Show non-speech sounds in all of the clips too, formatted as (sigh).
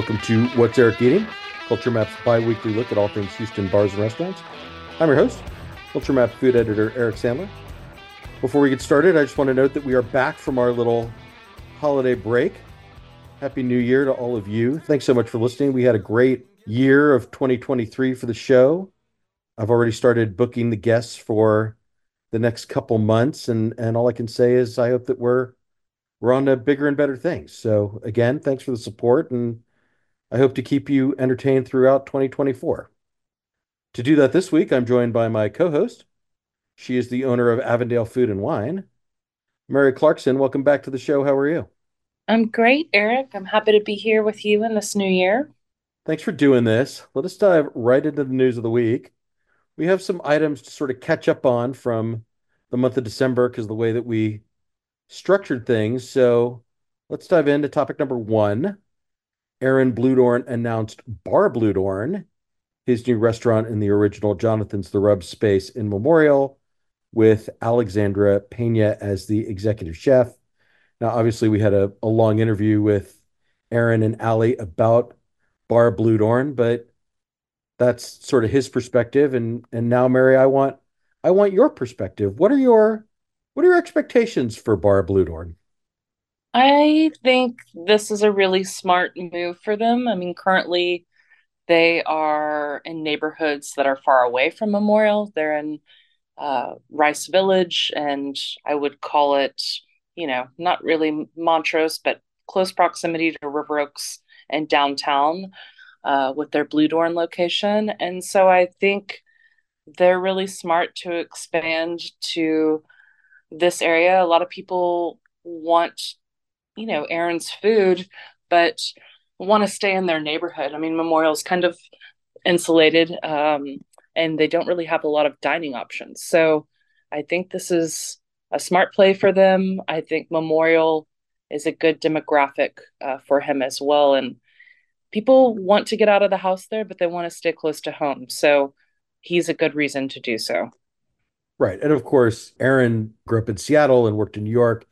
Welcome to What's Eric Eating? Culture Map's bi-weekly look at all things Houston bars and restaurants. I'm your host, Culture Map food editor Eric Sandler. Before we get started, I just want to note that we are back from our little holiday break. Happy New Year to all of you. Thanks so much for listening. We had a great year of 2023 for the show. I've already started booking the guests for the next couple months and and all I can say is I hope that we're we're on to bigger and better things. So again, thanks for the support and I hope to keep you entertained throughout 2024. To do that this week, I'm joined by my co-host. She is the owner of Avondale Food and Wine. Mary Clarkson, welcome back to the show. How are you? I'm great, Eric. I'm happy to be here with you in this new year. Thanks for doing this. Let us dive right into the news of the week. We have some items to sort of catch up on from the month of December because the way that we structured things. So let's dive into topic number one. Aaron Bludorn announced Bar Bludorn, his new restaurant in the original Jonathan's The Rub space in Memorial, with Alexandra Pena as the executive chef. Now, obviously, we had a, a long interview with Aaron and Ali about Bar Bludorn, but that's sort of his perspective. And and now, Mary, I want I want your perspective. What are your what are your expectations for Bar Bludorn? I think this is a really smart move for them. I mean, currently they are in neighborhoods that are far away from Memorial. They're in uh, Rice Village, and I would call it, you know, not really Montrose, but close proximity to River Oaks and downtown uh, with their Bludorn location. And so I think they're really smart to expand to this area. A lot of people want you know Aaron's food, but want to stay in their neighborhood. I mean, Memorial's kind of insulated, um, and they don't really have a lot of dining options. So I think this is a smart play for them. I think Memorial is a good demographic uh, for him as well, and people want to get out of the house there, but they want to stay close to home. So he's a good reason to do so. Right. And of course, Aaron grew up in Seattle and worked in New York.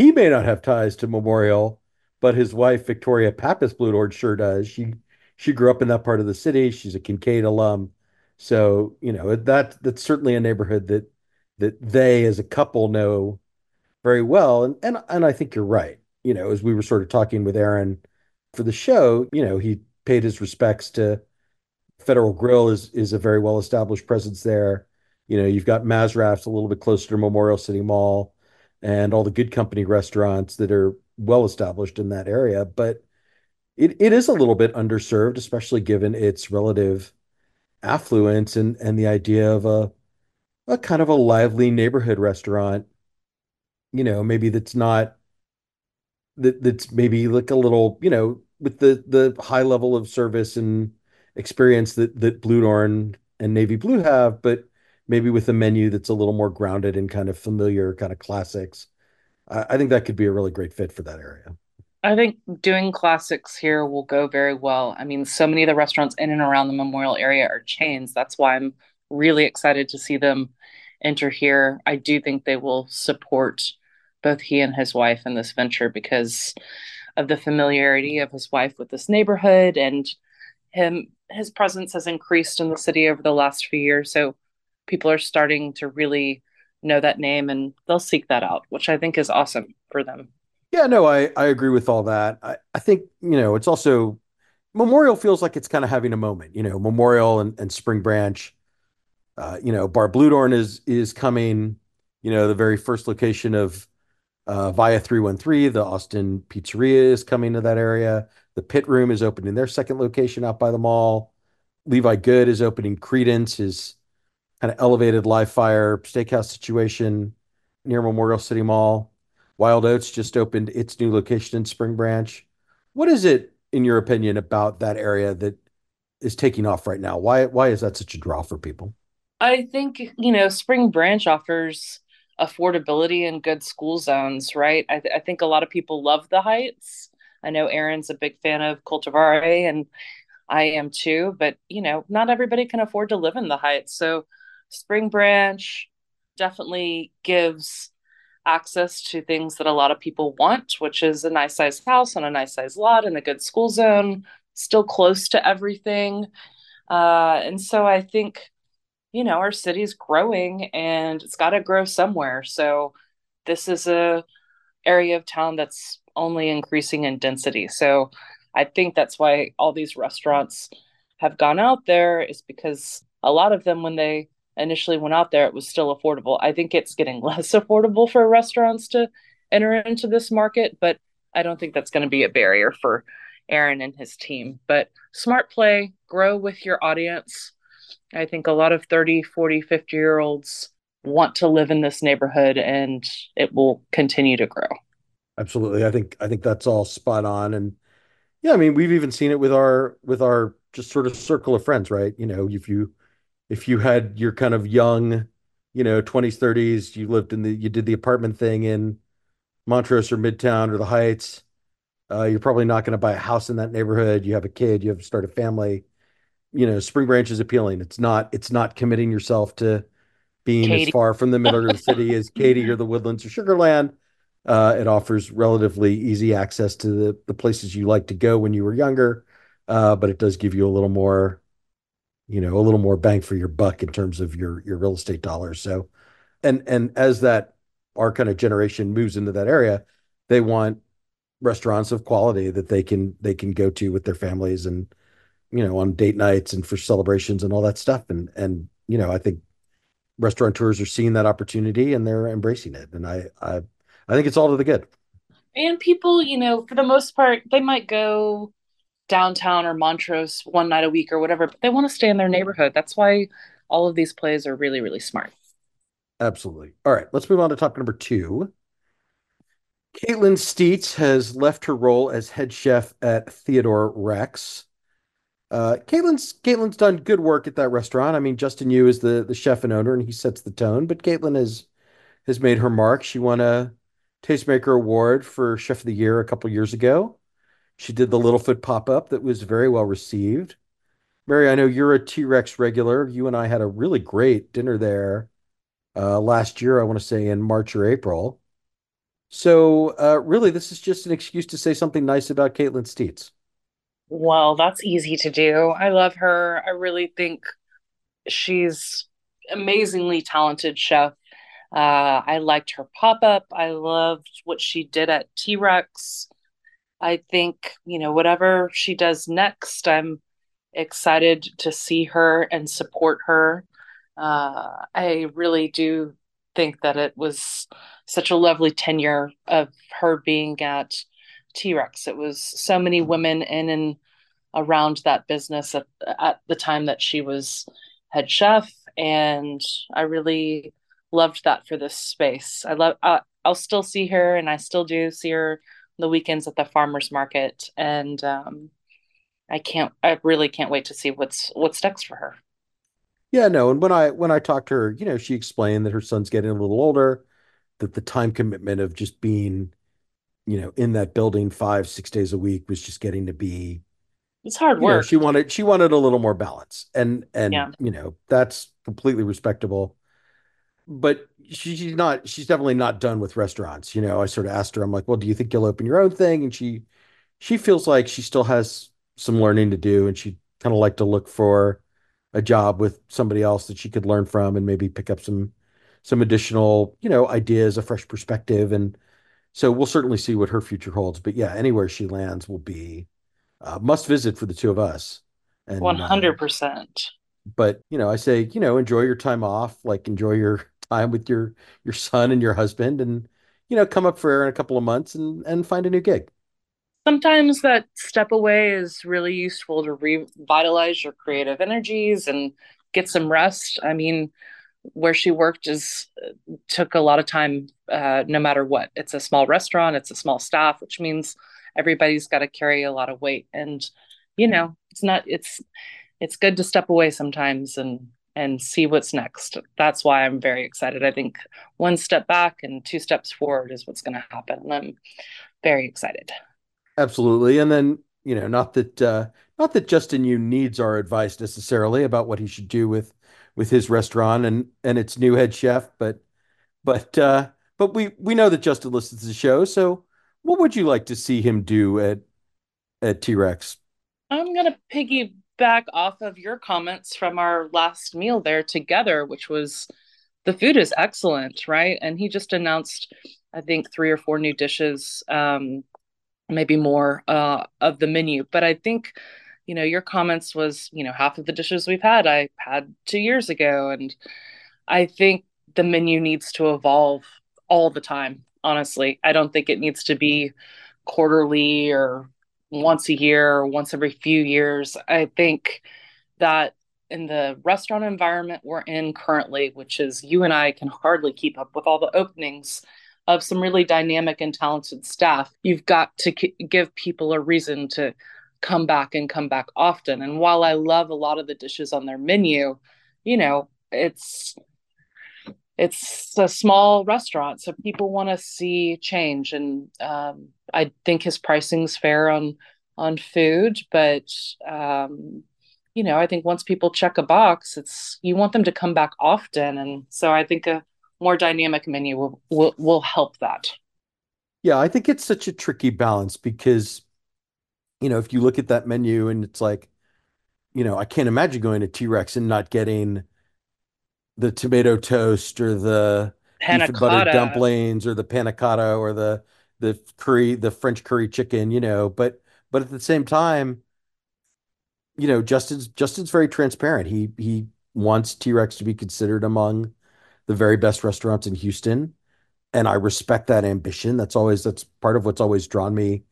He may not have ties to Memorial, but his wife Victoria Pappas Bludorn sure does. She she grew up in that part of the city. She's a Kincaid alum, so you know that that's certainly a neighborhood that that they as a couple know very well. And and and I think you're right. You know, as we were sort of talking with Aaron for the show, you know, he paid his respects to Federal Grill is is a very well established presence there. You know, you've got Masraff's a little bit closer to Memorial City Mall and all the good company restaurants that are well established in that area. But it, it is a little bit underserved, especially given its relative affluence and, and the idea of a, a kind of a lively neighborhood restaurant, you know, maybe that's not that that's maybe like a little, you know, with the the high level of service and experience that that Blue Bludorn and Navy Blue have, but maybe with a menu that's a little more grounded in kind of familiar kind of classics. I, I think that could be a really great fit for that area. I think doing classics here will go very well. I mean, so many of the restaurants in and around the Memorial area are chains. That's why I'm really excited to see them enter here. I do think they will support both he and his wife in this venture because of the familiarity of his wife with this neighborhood and him his presence has increased in the city over the last few years. So people are starting to really know that name and they'll seek that out, which I think is awesome for them. Yeah, no, I, I agree with all that. I, I think, you know, it's also Memorial feels like it's kind of having a moment, you know, Memorial and, and Spring Branch. Uh, you know, Bar Bludorn is is coming, you know, the very first location of uh, Via 313, the Austin Pizzeria is coming to that area. The Pit Room is opening their second location out by the mall. Levi Goode is opening Credence, his kind of elevated live fire steakhouse situation near Memorial City Mall. Wild Oats just opened its new location in Spring Branch. What is it, in your opinion, about that area that is taking off right now? Why why is that such a draw for people? I think you know Spring Branch offers affordability and good school zones, right? I, th- I think a lot of people love the Heights. I know Aaron's a big fan of Coltivare, and I am too. But you know, not everybody can afford to live in the Heights, so Spring Branch definitely gives access to things that a lot of people want, which is a nice sized house on a nice sized lot and a good school zone still close to everything. Uh, and so I think, you know, our city's growing and it's got to grow somewhere. So this is a area of town that's only increasing in density. So I think that's why all these restaurants have gone out there is because a lot of them when they initially went out there it was still affordable. I think it's getting (laughs) less affordable for restaurants to enter into this market, but I don't think that's going to be a barrier for Aaron and his team. But smart play, grow with your audience. I think a lot of 30, 40, 50 year olds want to live in this neighborhood and it will continue to grow. Absolutely. I think I think that's all spot on. And yeah, I mean, we've even seen it with our with our just sort of circle of friends, right? You know, if you if you had your kind of young, you know, 20s, 30s, you lived in the you did the apartment thing in Montrose or Midtown or the Heights, uh, you're probably not going to buy a house in that neighborhood. You have a kid, you have to start a family. You know, Spring Branch is appealing. It's not it's not committing yourself to being Katy. as far from the middle of the city as (laughs) Katy or the Woodlands or Sugarland. Uh, it offers relatively easy access to the, the places you like to go when you were younger, uh, but it does give you a little more, you know, a little more bang for your buck in terms of your your real estate dollars. So, and and as that our kind of generation moves into that area, they want restaurants of quality that they can they can go to with their families and you know on date nights and for celebrations and all that stuff. And and you know I think restaurateurs are seeing that opportunity and they're embracing it. And I I I think it's all to the good. And people, you know, for the most part, they might go downtown or Montrose one night a week or whatever, but they want to stay in their neighborhood. That's why all of these plays are really, really smart. Absolutely. All right, let's move on to topic number two. Kaitlin Steets has left her role as head chef at Theodore Rex. Uh, Kaitlin's Kaitlin's done good work at that restaurant. I mean, Justin Yu is the the chef and owner, and he sets the tone. But Kaitlin has has made her mark. She won a Tastemaker Award for Chef of the Year a couple years ago. She did the Littlefoot pop up that was very well received. Mary, I know you're a T Rex regular. You and I had a really great dinner there uh, last year, I want to say in March or April. So, uh, really, this is just an excuse to say something nice about Kaitlin Steets. Well, that's easy to do. I love her. I really think she's amazingly talented chef. Uh, I liked her pop up. I loved what she did at T Rex. I think, you know, whatever she does next, I'm excited to see her and support her uh, I really do think that it was such a lovely tenure of her being at T Rex. It was so many women in and around that business at, at the time that she was head chef. And I really loved that for this space. I love, uh, I'll still see her and I still do see her the weekends at the farmer's market. And um, I can't, I really can't wait to see what's, what's next for her. Yeah, no. And when I when I talked to her, you know, she explained that her son's getting a little older, that the time commitment of just being, you know, in that building five, six days a week was just getting to be it's hard work. Know, she wanted she wanted a little more balance. And and yeah. you know, that's completely respectable. But she, she's not she's definitely not done with restaurants. You know, I sort of asked her, I'm like, well, do you think you'll open your own thing? And she she feels like she still has some learning to do and she kind of like to look for a job with somebody else that she could learn from and maybe pick up some some additional you know ideas a fresh perspective and so we'll certainly see what her future holds but yeah anywhere she lands will be uh, must visit for the two of us and 100% uh, but you know i say you know enjoy your time off like enjoy your time with your your son and your husband and you know come up for air in a couple of months and and find a new gig sometimes that step away is really useful to revitalize your creative energies and get some rest. I mean, where she worked is took a lot of time uh, no matter what. It's a small restaurant, it's a small staff, which means everybody's got to carry a lot of weight and you know, it's not it's it's good to step away sometimes and and see what's next. That's why I'm very excited. I think one step back and two steps forward is what's going to happen. And I'm very excited. Absolutely. And then, you know, not that uh not that Justin Yu needs our advice necessarily about what he should do with with his restaurant and and its new head chef, but but uh but we we know that Justin listens to the show, so what would you like to see him do at at T-Rex? I'm going to piggyback off of your comments from our last meal there together, which was the food is excellent, right? And he just announced, I think, three or four new dishes, um, maybe more uh, of the menu. But I think, you know, your comments was, you know, half of the dishes we've had I had two years ago, and I think the menu needs to evolve all the time. Honestly, I don't think it needs to be quarterly or once a year once every few years. I think that in the restaurant environment we're in currently, which is you and I can hardly keep up with all the openings of some really dynamic and talented staff, you've got to give people a reason to come back and come back often. And while I love a lot of the dishes on their menu, you know, it's it's a small restaurant, so people want to see change. And um, I think his pricing's fair on on food, but um, you know, I think once people check a box, it's you want them to come back often, and so I think a more dynamic menu will will, will help that. Yeah, I think it's such a tricky balance because, you know, if you look at that menu and it's like, you know, I can't imagine going to T-Rex and not getting the tomato toast or the beef and butter dumplings or the panna cotta or the the curry, the French curry chicken, you know, but but at the same time, you know, Justin's Justin's very transparent. He he wants T-Rex to be considered among the very best restaurants in Houston, and I respect that ambition. That's always that's part of what's always drawn me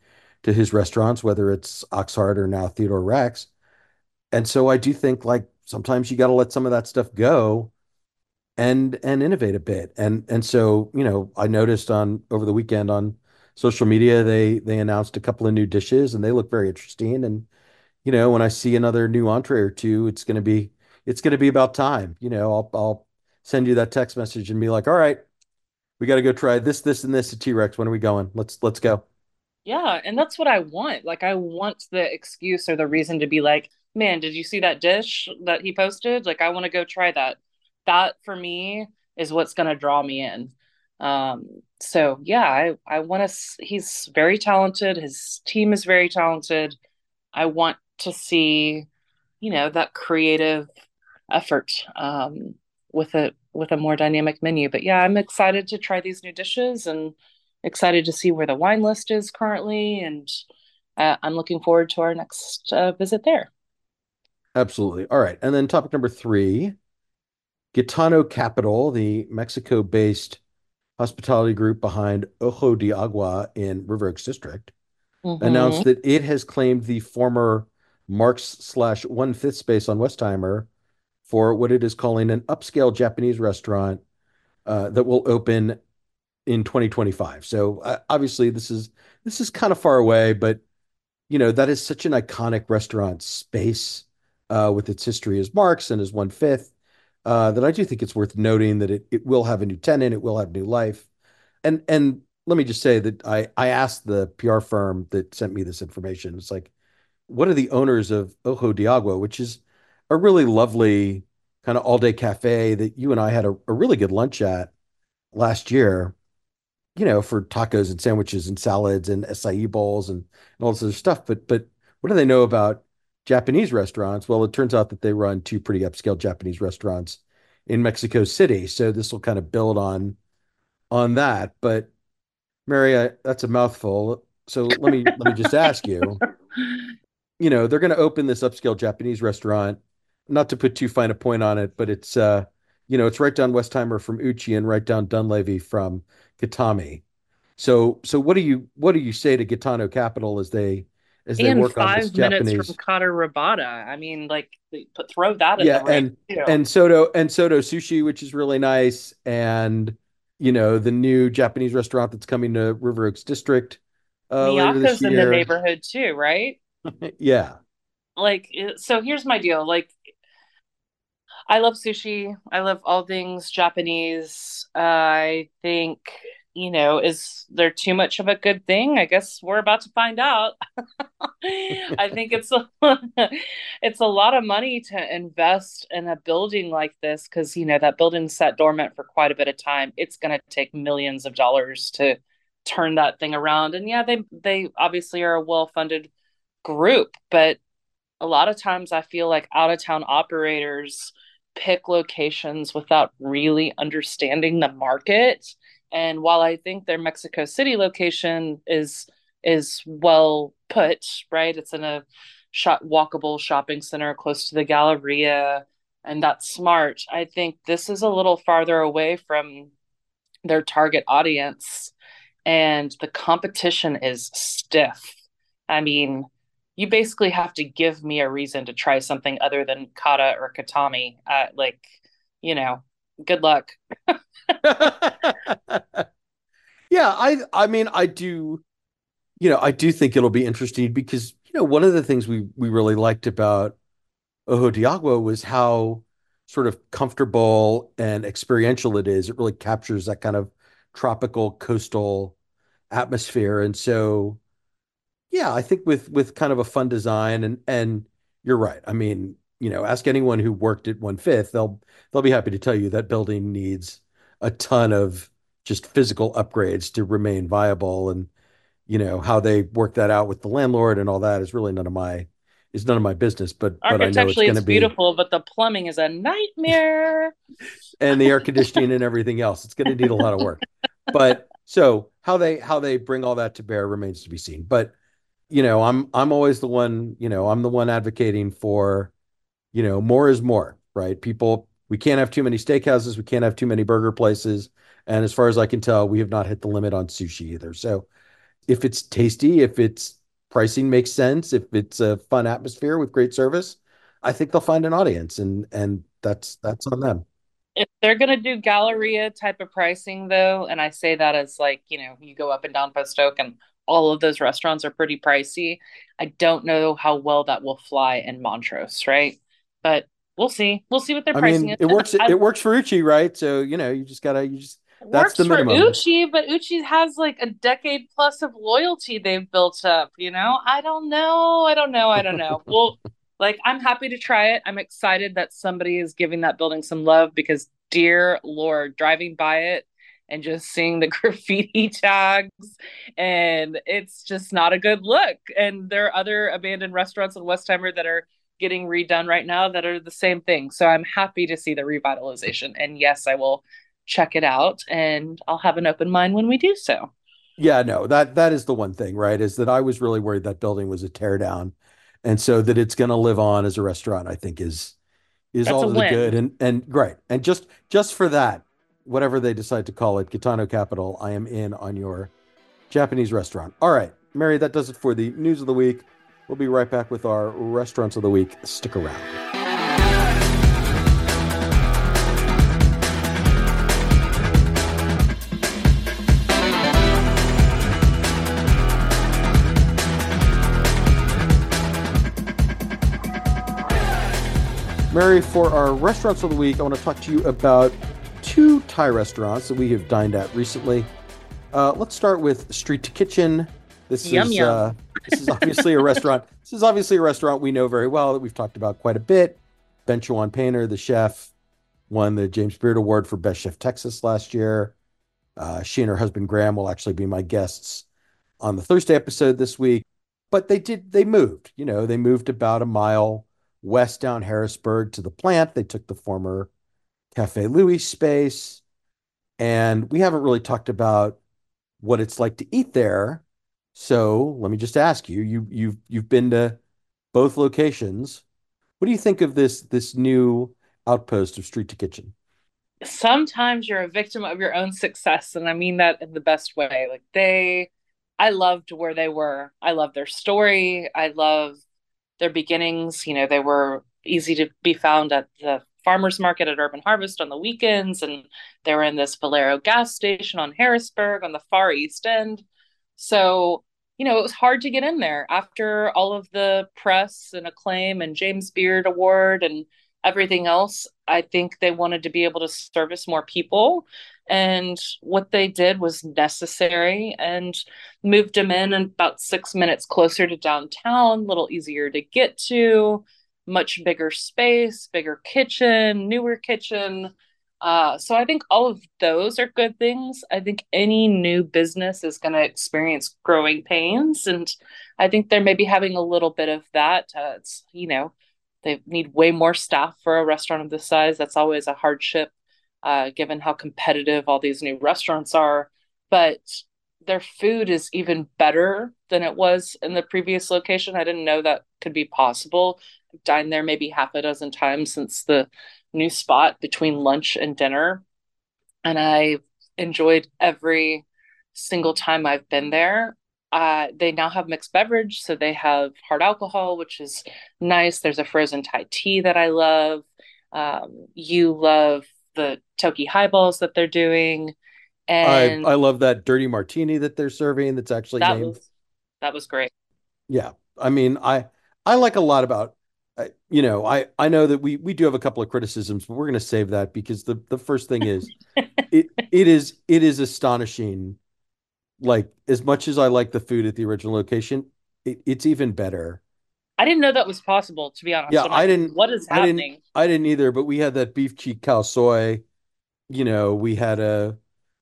to his restaurants, whether it's Oxheart or now Theodore Rex. And so I do think like sometimes you got to let some of that stuff go and and innovate a bit. And and so, you know, I noticed on over the weekend on social media they they announced a couple of new dishes and they look very interesting. And you know, when I see another new entree or two, it's gonna be it's gonna be about time. You know, I'll I'll send you that text message and be like, all right, we got to go try this, this, and this at T-Rex. When are we going? Let's let's go. Yeah, and that's what I want. Like I want the excuse or the reason to be like, man, did you see that dish that he posted? Like I want to go try that that for me is what's going to draw me in. Um, so yeah, I, I want to, he's very talented. His team is very talented. I want to see, you know, that creative effort, um, with a, with a more dynamic menu. But yeah, I'm excited to try these new dishes and excited to see where the wine list is currently. And uh, I'm looking forward to our next uh, visit there. Absolutely. All right. And then topic number three Gitano Capital, the Mexico based hospitality group behind Ojo de Agua in River Oaks District, mm-hmm. announced that it has claimed the former Marks slash one fifth space on Westheimer for what it is calling an upscale Japanese restaurant uh, that will open in 2025. So uh, obviously this is this is kind of far away, but you know that is such an iconic restaurant space uh, with its history as Marks and as one fifth Uh, that I do think it's worth noting that it, it will have a new tenant, it will have new life. And and let me just say that I I asked the PR firm that sent me this information. It's like, what are the owners of Ojo de Agua, which is a really lovely kind of all day cafe that you and I had a, a really good lunch at last year, you know, for tacos and sandwiches and salads and acai bowls and, and all this other stuff. But but what do they know about Japanese restaurants. Well, it turns out that they run two pretty upscale Japanese restaurants in Mexico City. So this will kind of build on on that. But Mary, I, that's a mouthful. So let me let me just ask you. (laughs) You know, they're going to open this upscale Japanese restaurant. Not to put too fine a point on it, but it's uh, you know, it's right down Westheimer from Uchi and right down Dunlavy from Katami. So so what do you what do you say to Gitano Capital as they as they and work on this minutes Japanese. from Kata Robata. I mean, like put throw that in yeah, and too. and Soto and Soto Sushi, which is really nice, and you know the new Japanese restaurant that's coming to River Oaks District. Uh, Miyaka's in the neighborhood too, right? (laughs) yeah. Like so, here's my deal. Like, I love sushi. I love all things Japanese. Uh, I think you know, is there too much of a good thing? I guess we're about to find out. (laughs) I think it's a, (laughs) it's a lot of money to invest in a building like this because you know that building's sat dormant for quite a bit of time. It's going to take millions of dollars to turn that thing around. And yeah, they they obviously are a well funded group, but a lot of times I feel like out of town operators pick locations without really understanding the market. And while I think their Mexico City location is is well put, right? It's in a walkable shopping center close to the Galleria, and that's smart. I think this is a little farther away from their target audience, and the competition is stiff. I mean, you basically have to give me a reason to try something other than kata or katami. Uh, like, you know, good luck. (laughs) yeah, I I mean, I do, you know, I do think it'll be interesting because you know one of the things we we really liked about Ojo de Agua was how sort of comfortable and experiential it is. It really captures that kind of tropical coastal atmosphere, and so yeah, I think with with kind of a fun design and and you're right. I mean, you know, ask anyone who worked at One Fifth, they'll they'll be happy to tell you that building needs a ton of just physical upgrades to remain viable. And you know how they work that out with the landlord and all that is really none of my is none of my business. But but I know it's going to be beautiful, but the plumbing is a nightmare. (laughs) and the air conditioning and everything else, it's going to need a lot of work. But so how they how they bring all that to bear remains to be seen. But you know, I'm I'm always the one, you know, I'm the one advocating for, you know, more is more, right? People, we can't have too many steakhouses, we can't have too many burger places, and as far as I can tell, we have not hit the limit on sushi either. So, if it's tasty, if it's pricing makes sense, if it's a fun atmosphere with great service, I think they'll find an audience, and and that's that's on them. If they're gonna do Galleria type of pricing though, and I say that as like you know you go up and down Post Oak and all of those restaurants are pretty pricey. I don't know how well that will fly in Montrose, right? But we'll see. We'll see what their I pricing mean, is. It works. I, it works for Uchi, right? So you know, you just gotta you just. That's the minimum. for Uchi, but Uchi has like a decade plus of loyalty they've built up. You know, I don't know. I don't know. I don't know. (laughs) well, like I'm happy to try it. I'm excited that somebody is giving that building some love because, dear Lord, driving by it and just seeing the (laughs) graffiti tags and it's just not a good look and there are other abandoned restaurants in westheimer that are getting redone right now that are the same thing so i'm happy to see the revitalization and yes i will check it out and i'll have an open mind when we do so yeah no that that is the one thing right is that i was really worried that building was a tear down and so that it's going to live on as a restaurant i think is is That's all the good and and great and just just for that whatever they decide to call it, Gitano Capital, I am in on your Japanese restaurant. All right, Mary, that does it for the news of the week. We'll be right back with our restaurants of the week. Stick around. Mary, for our restaurants of the week, I want to talk to you about two Thai restaurants that we have dined at recently. Uh, let's start with Street to Kitchen. This yum, is yum. Uh, this is obviously a restaurant. This is obviously a restaurant we know very well that we've talked about quite a bit. Benchawan Painter, the chef, won the James Beard Award for Best Chef Texas last year. Uh, she and her husband Graham will actually be my guests on the Thursday episode this week. But they did they moved, you know, they moved about a mile west down Harrisburg to the plant. They took the former Cafe Louie space. And we haven't really talked about what it's like to eat there. So let me just ask you, you you've you've been to both locations. What do you think of this this new outpost of street to kitchen? Sometimes you're a victim of your own success, and I mean that in the best way. Like they I loved where they were. I love their story. I love their beginnings. You know, they were easy to be found at the farmers market at Urban Harvest on the weekends, and they were in this Valero gas station on Harrisburg on the far east end. So, you know, it was hard to get in there after all of the press and acclaim and James Beard Award and everything else. I think they wanted to be able to service more people. And what they did was necessary and moved them in about six minutes closer to downtown, a little easier to get to much bigger space, bigger kitchen, newer kitchen. Uh, so I think all of those are good things. I think any new business is going to experience growing pains, and I think they're maybe having a little bit of that. Uh, it's you know they need way more staff for a restaurant of this size. That's always a hardship, uh, given how competitive all these new restaurants are. But their food is even better than it was in the previous location. I didn't know that could be possible. I've dined there maybe half a dozen times since the new spot between lunch and dinner. And I enjoyed every single time I've been there. Uh, they now have mixed beverage, so they have hard alcohol, which is nice. There's a frozen Thai tea that I love. Um, you love the Toki highballs that they're doing, and I love that dirty martini that they're serving that's actually that named. was that was great. Yeah. I mean, I I like a lot about you know, I I know that we we do have a couple of criticisms, but we're going to save that because the the first thing is (laughs) it it is it is astonishing like as much as I like the food at the original location, it, it's even better. I didn't know that was possible, to be honest. Yeah, I like, didn't what is I didn't happening? I didn't either, but we had that beef cheek khao soi, you know, we had a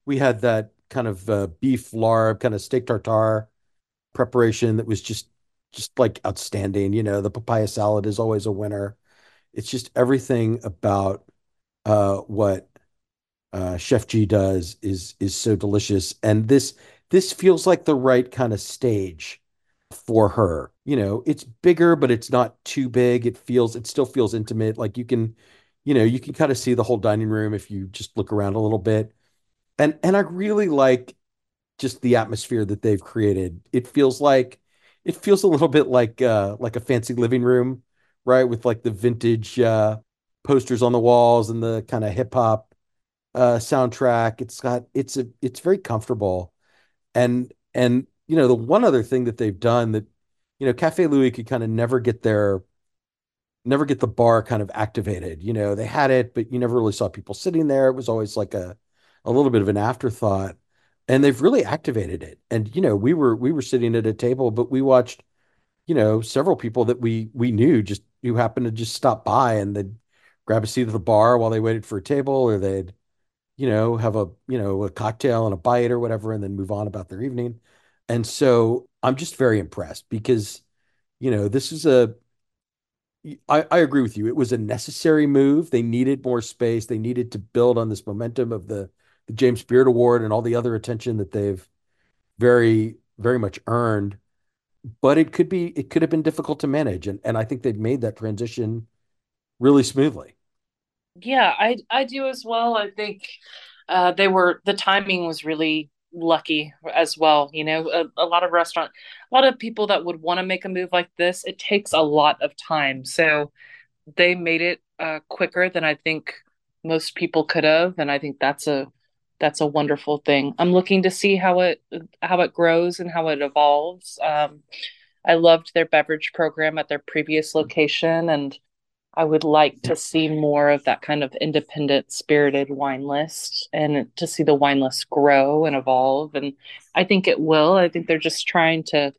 we had that kind of uh, beef larb, kind of steak tartare preparation that was just just like outstanding. You know, the papaya salad is always a winner. It's just everything about uh, what uh, Chef G does is is so delicious, and this this feels like the right kind of stage for her. You know, it's bigger, but it's not too big. It feels it still feels intimate. Like you can, you know, you can kind of see the whole dining room if you just look around a little bit. And and I really like just the atmosphere that they've created. It feels like it feels a little bit like uh like a fancy living room, right? With like the vintage uh posters on the walls and the kind of hip hop uh soundtrack. It's got it's a it's very comfortable. And and you know, the one other thing that they've done that you know, Cafe Louie could kind of never get their never get the bar kind of activated. You know, they had it, but you never really saw people sitting there. It was always like a a little bit of an afterthought. And they've really activated it. And you know, we were we were sitting at a table, but we watched, you know, several people that we we knew just who happened to just stop by and they'd grab a seat at the bar while they waited for a table, or they'd, you know, have a, you know, a cocktail and a bite or whatever, and then move on about their evening. And so I'm just very impressed because, you know, this is a I, I agree with you. It was a necessary move. They needed more space. They needed to build on this momentum of the, the James Beard Award and all the other attention that they've very, very much earned. But it could be, it could have been difficult to manage. And, and I think they've made that transition really smoothly. Yeah, I I do as well. I think uh, they were the timing was really lucky as well. You know, a, a lot of restaurant, a lot of people that would want to make a move like this, it takes a lot of time. So they made it uh, quicker than I think most people could have, and I think that's a that's a wonderful thing. I'm looking to see how it how it grows and how it evolves. Um, I loved their beverage program at their previous location, and I would like to see more of that kind of independent spirited wine list and to see the wine list grow and evolve. And I think it will. I think they're just trying to,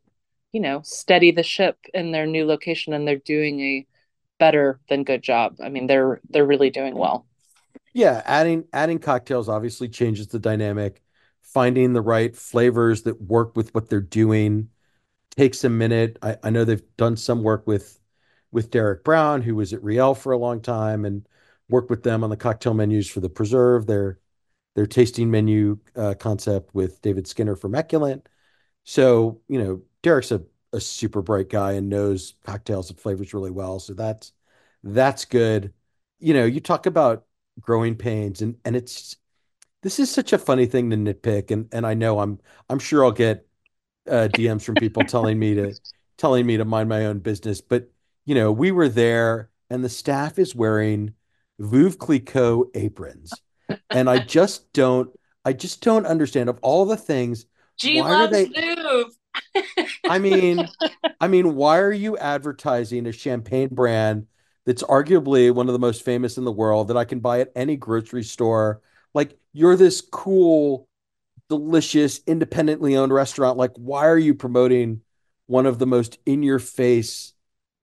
you know, steady the ship in their new location and they're doing a better than good job. I mean, they're they're really doing well. Yeah, adding adding cocktails obviously changes the dynamic. Finding the right flavors that work with what they're doing takes a minute. I, I know they've done some work with with Derek Brown, who was at Riel for a long time, and worked with them on the cocktail menus for the Preserve, their their tasting menu uh, concept with David Skinner from Eculent. So, you know, Derek's a, a super bright guy and knows cocktails and flavors really well. So that's that's good. You know, you talk about growing pains and and it's this is such a funny thing to nitpick and and I know I'm I'm sure I'll get uh, DMs from people telling me to (laughs) telling me to mind my own business. But you know, we were there, and the staff is wearing Veuve Clicquot aprons, and I just don't, I just don't understand. Of all the things, G why are they? Louvre. I mean, (laughs) I mean, why are you advertising a champagne brand that's arguably one of the most famous in the world that I can buy at any grocery store? Like, you're this cool delicious, independently owned restaurant. Like, why are you promoting one of the most in your face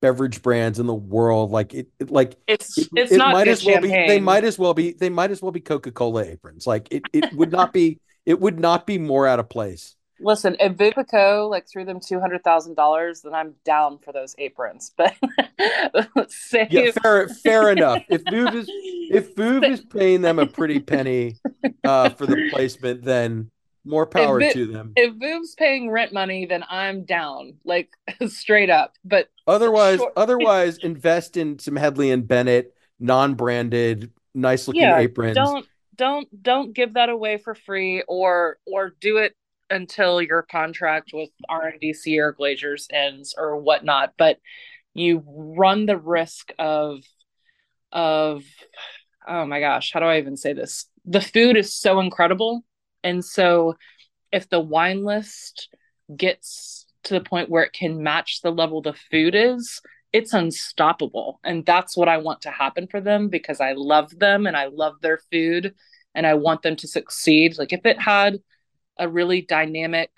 beverage brands in the world. Like it, it like It's it, it's it not might as well be they might as well be they might as well be Coca-Cola aprons. Like it it would not be it would not be more out of place. Listen, if Vipico like threw them two hundred thousand dollars, then I'm down for those aprons. But (laughs) Yeah, fair fair enough. If Vouv is if (laughs) Vouv is paying them a pretty penny uh for the placement, then more power to them. if Viv's paying rent money, then I'm down, like (laughs) straight up. But Otherwise, short, otherwise invest in some Hedley and Bennett non-branded, nice looking yeah, aprons. don't don't don't give that away for free, or or do it until your contract with RNDC or Glazers ends or whatnot. But you run the risk of of oh my gosh, how do I even say this? The food is so incredible, and so if the wine list gets to the point where it can match the level the food is, it's unstoppable. And that's what I want to happen for them because I love them and I love their food and I want them to succeed. Like if it had a really dynamic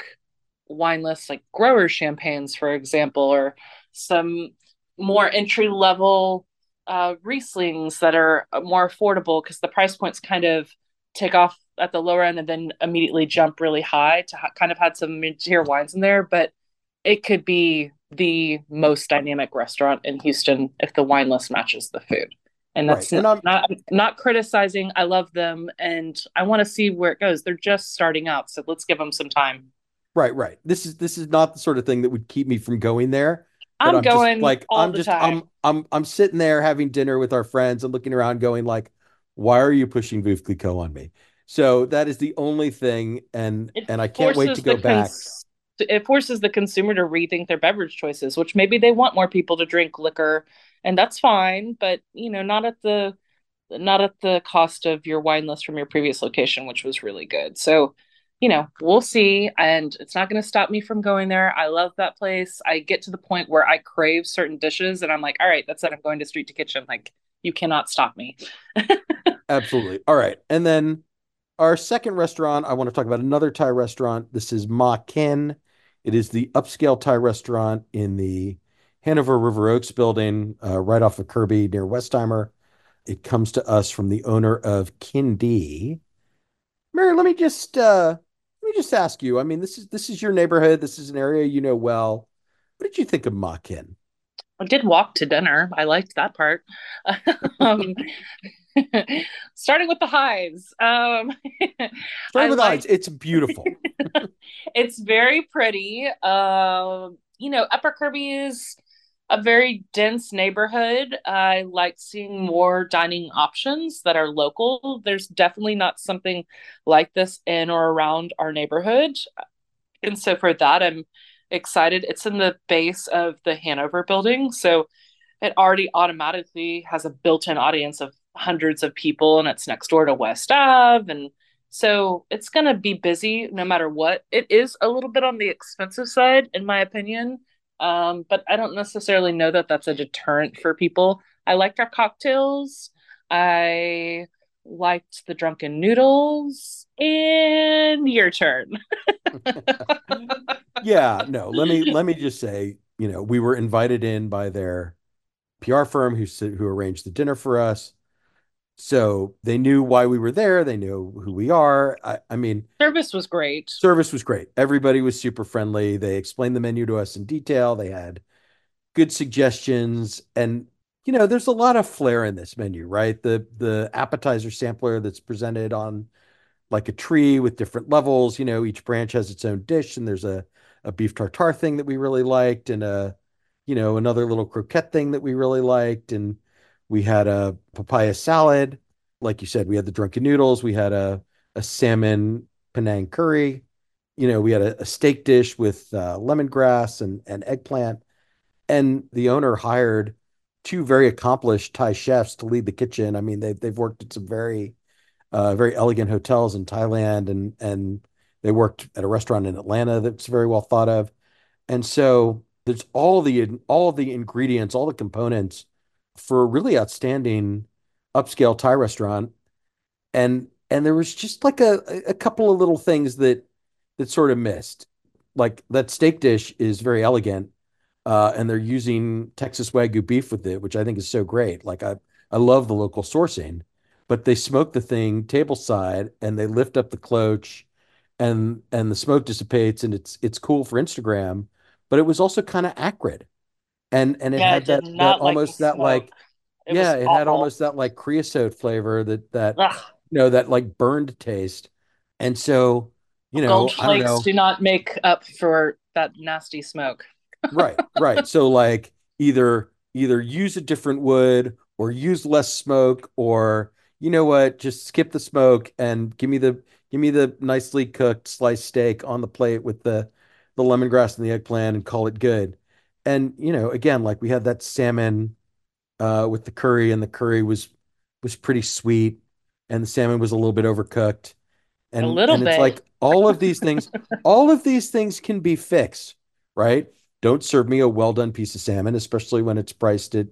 wine list, like grower champagnes, for example, or some more entry level uh, Rieslings that are more affordable because the price points kind of take off at the lower end and then immediately jump really high to ha- kind of had some mid-tier wines in there, but it could be the most dynamic restaurant in Houston if the wine list matches the food. And that's And not not, not criticizing. I love them and I want to see where it goes. They're just starting out, so let's give them some time. right, right. This is this is not the sort of thing that would keep me from going there. I'm I'm going like I'm just I'm. I'm I'm sitting there having dinner with our friends and looking around going like, why are you pushing Veuve Clicquot on me? So that is the only thing and It and I can't wait to go back. cons it forces the consumer to rethink their beverage choices, which maybe they want more people to drink liquor, and that's fine, but you know, not at the not at the cost of your wine list from your previous location, which was really good. So, you know, we'll see. And it's not going to stop me from going there. I love that place. I get to the point where I crave certain dishes and I'm like, all right, that's it. I'm going to street to kitchen. Like, you cannot stop me. (laughs) Absolutely. All right. And then our second restaurant, I want to talk about another Thai restaurant. This is Makiin It is the upscale Thai restaurant in the Hanover River Oaks building, uh, right off of Kirby near Westheimer. It comes to us from the owner of Kin Dee. Mary, let me just uh, let me just ask you. I mean, this is this is your neighborhood. This is an area you know well. What did you think of Makiin? I did walk to dinner. I liked that part. (laughs) um, (laughs) starting with the highs. Um, (laughs) Starting with eyes, like it's beautiful. it's very pretty. Um, you know, Upper Kirby is a very dense neighborhood. I like seeing more dining options that are local. There's definitely not something like this in or around our neighborhood. And so for that, I'm excited. It's in the base of the Hanover building. So it already automatically has a built-in audience of hundreds of people and it's next door to West Ave and so it's going to be busy no matter what. It is a little bit on the expensive side in my opinion. Um, but I don't necessarily know that that's a deterrent for people. I liked our cocktails. I liked the drunken noodles and your turn. (laughs) Yeah, no, let me let me just say, you know, we were invited in by their PR firm who who arranged the dinner for us. So they knew why we were there. They knew who we are. I, I mean, Service was great. service was great. Everybody was super friendly. They explained the menu to us in detail. They had good suggestions. And, you know, there's a lot of flair in this menu, right? The the appetizer sampler that's presented on like a tree with different levels. You know, each branch has its own dish, and there's a a beef tartare thing that we really liked, and a you know another little croquette thing that we really liked, and we had a papaya salad. Like you said, we had the drunken noodles. We had a a salmon Penang curry. You know, we had a, a steak dish with uh, lemongrass and and eggplant. And the owner hired two very accomplished Thai chefs to lead the kitchen. I mean, they've they've worked at some very uh, very elegant hotels in Thailand, and and they worked at a restaurant in Atlanta that's very well thought of. And so there's all the all the ingredients, all the components for a really outstanding upscale Thai restaurant. And and there was just like a a couple of little things that that sort of missed. Like that steak dish is very elegant, uh, and they're using Texas Wagyu beef with it, which I think is so great. Like I, I love the local sourcing, but they smoke the thing table side and they lift up the cloche, and and the smoke dissipates and it's it's cool for Instagram, but it was also kind of acrid, and and it Yeah, had that that like almost that smoke. like It yeah, it had almost that like creosote flavor that that Ugh. you know that like burned taste, and so you Gold know I don't flakes know do not make up for that nasty smoke. (laughs) Right, right. So like either either use a different wood or use less smoke or you know what, just skip the smoke and give me the give me the nicely cooked sliced steak on the plate with the the lemongrass and the eggplant and call it good. And you know, again, like we had that salmon uh with the curry and the curry was was pretty sweet and the salmon was a little bit overcooked. A And little and it's like all of these things, (laughs) all of these things can be fixed, right? Don't serve me a well done piece of salmon, especially when it's priced at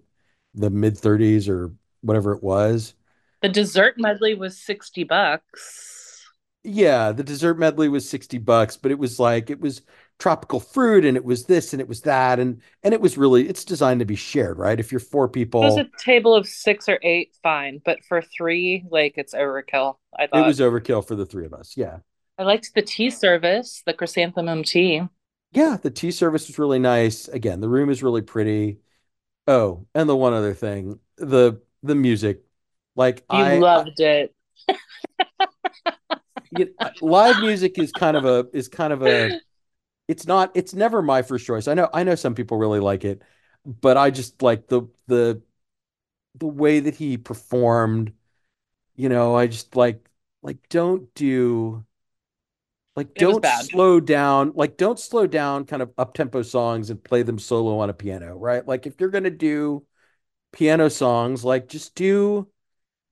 the mid 30s or whatever it was. The dessert medley was 60 bucks. Yeah, the dessert medley was 60 bucks, but it was like it was tropical fruit and it was this and it was that and and it was really it's designed to be shared, right? If you're four people it was a table of six or eight, fine. But for three, like it's overkill, I thought it was overkill for the three of us. Yeah. I liked the tea service, the chrysanthemum tea. Yeah, the tea service was really nice. Again, the room is really pretty. Oh, and the one other thing, the the music. Like You I loved it. (laughs) you (laughs) uh, live music is kind of a is kind of a it's not it's never my first choice. I know I know some people really like it, but I just like the the the way that he performed, you know, I just like like don't do like It don't slow down, like don't slow down kind of up-tempo songs and play them solo on a piano, right? Like if you're gonna do piano songs, like just do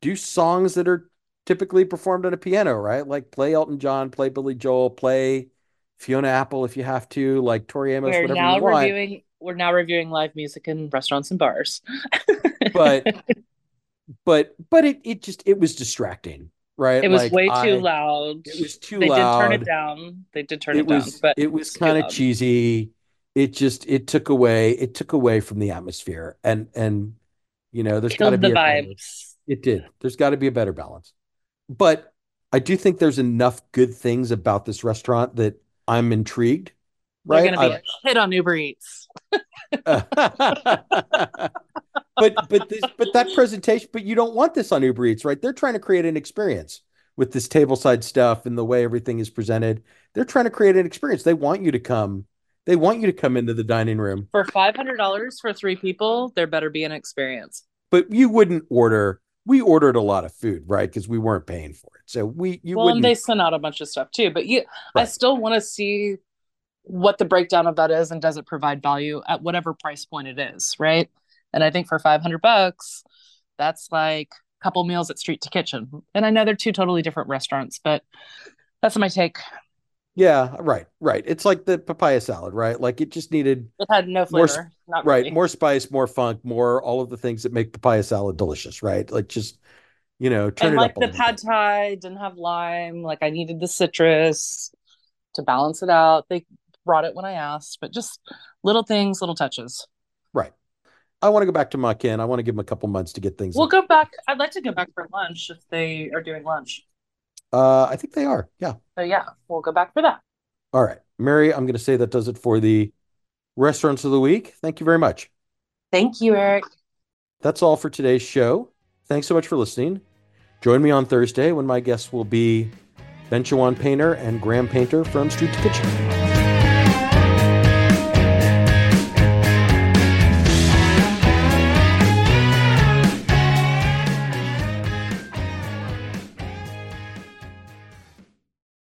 do songs that are typically performed on a piano, right? Like play Elton John, play Billy Joel, play Fiona Apple if you have to, like Tori Amos, We're whatever you now want. reviewing we're now reviewing live music in restaurants and bars. But (laughs) but but it it just it was distracting, right? It was Like way too I loud. it was too They did turn it down. They did turn It it down, but it was too kind of cheesy. It just it took away it took away from the atmosphere. And and you know, there's got to the be a better. vibes. It did. There's got to be a better balance. But I do think there's enough good things about this restaurant that I'm intrigued, They're right? gonna be a hit on Uber Eats. (laughs) but but this but that presentation, but you don't want this on Uber Eats, right? They're trying to create an experience with this tableside stuff and the way everything is presented. They're trying to create an experience. They want you to come. They want you to come into the dining room, For five hundred dollars for three people, there better be an experience. but you wouldn't order. We ordered a lot of food, right? Because we weren't paying for it. So we you Well, and they sent out a bunch of stuff too. But you I still want to see what the breakdown of that is and does it provide value at whatever price point it is, right? And I think for 500 bucks, that's like a couple meals at Street to Kitchen. And I know they're two totally different restaurants, but that's my take. Yeah, right, right. It's like the papaya salad, right? Like it just needed It had no more flavor, not right, more spice, more funk, more all of the things that make papaya salad delicious, right? Like just, you know, turn And it like up a the pad bit. thai didn't have lime. Like I needed the citrus to balance it out. They brought it when I asked, but just little things, little touches. Right. I want to go back to Makiin. I want to give them a couple months to get things. We'll go back. I'd like to go back for lunch if they are doing lunch. Uh, I think they are. Yeah. So yeah, we'll go back for that. All right. Mary, I'm going to say that does it for the restaurants of the week. Thank you very much. Thank you, Eric. That's all for today's show. Thanks so much for listening. Join me on Thursday when my guests will be Benchawan Painter and Graham Painter from Street to Kitchen.